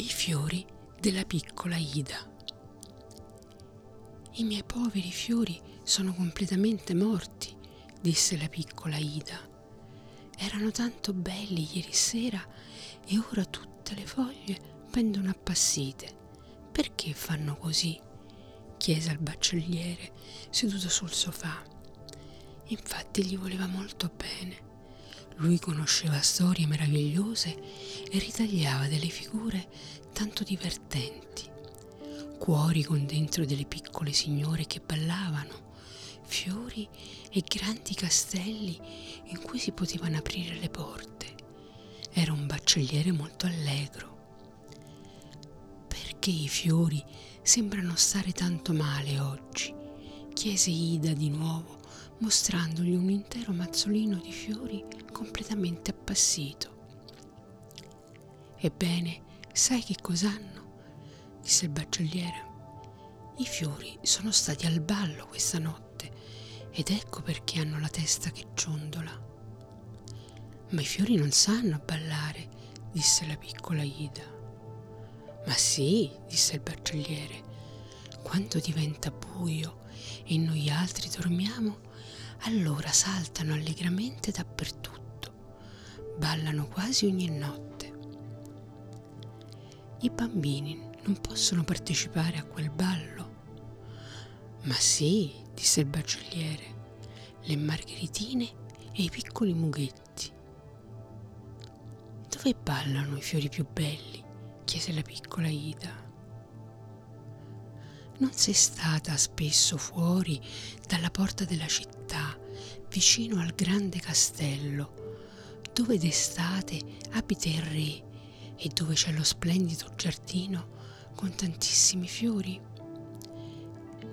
I fiori della piccola Ida. I miei poveri fiori sono completamente morti, disse la piccola Ida. Erano tanto belli ieri sera e ora tutte le foglie pendono appassite. Perché fanno così? chiese al baccelliere seduto sul sofà. Infatti gli voleva molto bene. Lui conosceva storie meravigliose e ritagliava delle figure tanto divertenti. Cuori con dentro delle piccole signore che ballavano, fiori e grandi castelli in cui si potevano aprire le porte. Era un baccelliere molto allegro. Perché i fiori sembrano stare tanto male oggi? chiese Ida di nuovo, mostrandogli un intero mazzolino di fiori completamente appassito. Ebbene, sai che cos'hanno? disse il baccelliere. I fiori sono stati al ballo questa notte ed ecco perché hanno la testa che ciondola. Ma i fiori non sanno ballare, disse la piccola Ida. Ma sì, disse il baccelliere, quando diventa buio e noi altri dormiamo, allora saltano allegramente dappertutto, ballano quasi ogni notte. I bambini non possono partecipare a quel ballo. Ma sì, disse il baccelliere, le margheritine e i piccoli mughetti. Dove ballano i fiori più belli? chiese la piccola Ida. Non sei stata spesso fuori dalla porta della città, vicino al grande castello, dove d'estate abita il re e dove c'è lo splendido giardino con tantissimi fiori?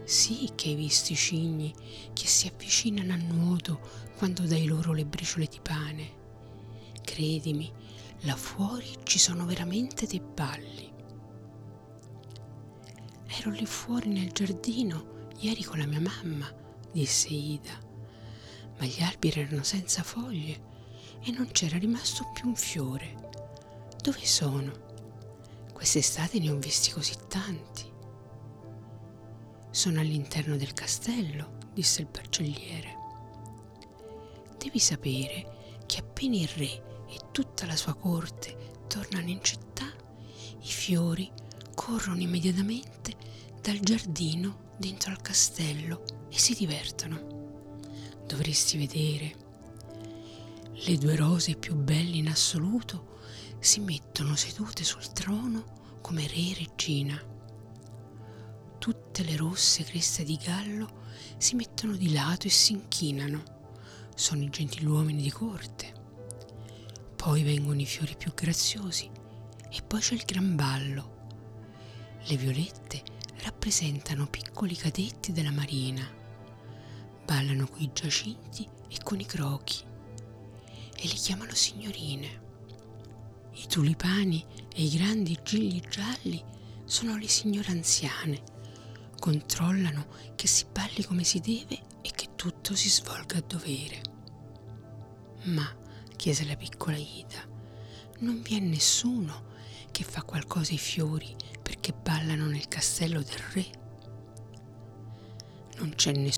Sì che hai visto i cigni che si avvicinano a nuoto quando dai loro le briciole di pane. Credimi, là fuori ci sono veramente dei balli. Ero lì fuori nel giardino ieri con la mia mamma, disse Ida, ma gli alberi erano senza foglie e non c'era rimasto più un fiore. Dove sono? Quest'estate ne ho visti così tanti. Sono all'interno del castello, disse il baccelliere. Devi sapere che appena il re e tutta la sua corte tornano in città, i fiori corrono immediatamente dal giardino dentro al castello e si divertono. Dovresti vedere. Le due rose più belle in assoluto si mettono sedute sul trono come re e regina. Tutte le rosse creste di gallo si mettono di lato e si inchinano. Sono i gentiluomini di corte. Poi vengono i fiori più graziosi e poi c'è il gran ballo. Le violette rappresentano piccoli cadetti della marina. Ballano con i giacinti e con i crochi e li chiamano signorine. I tulipani e i grandi gigli gialli sono le signore anziane. Controllano che si balli come si deve e che tutto si svolga a dovere. Ma, chiese la piccola Ida, non vi è nessuno che fa qualcosa ai fiori perché ballano nel castello del re? Non c'è nessuno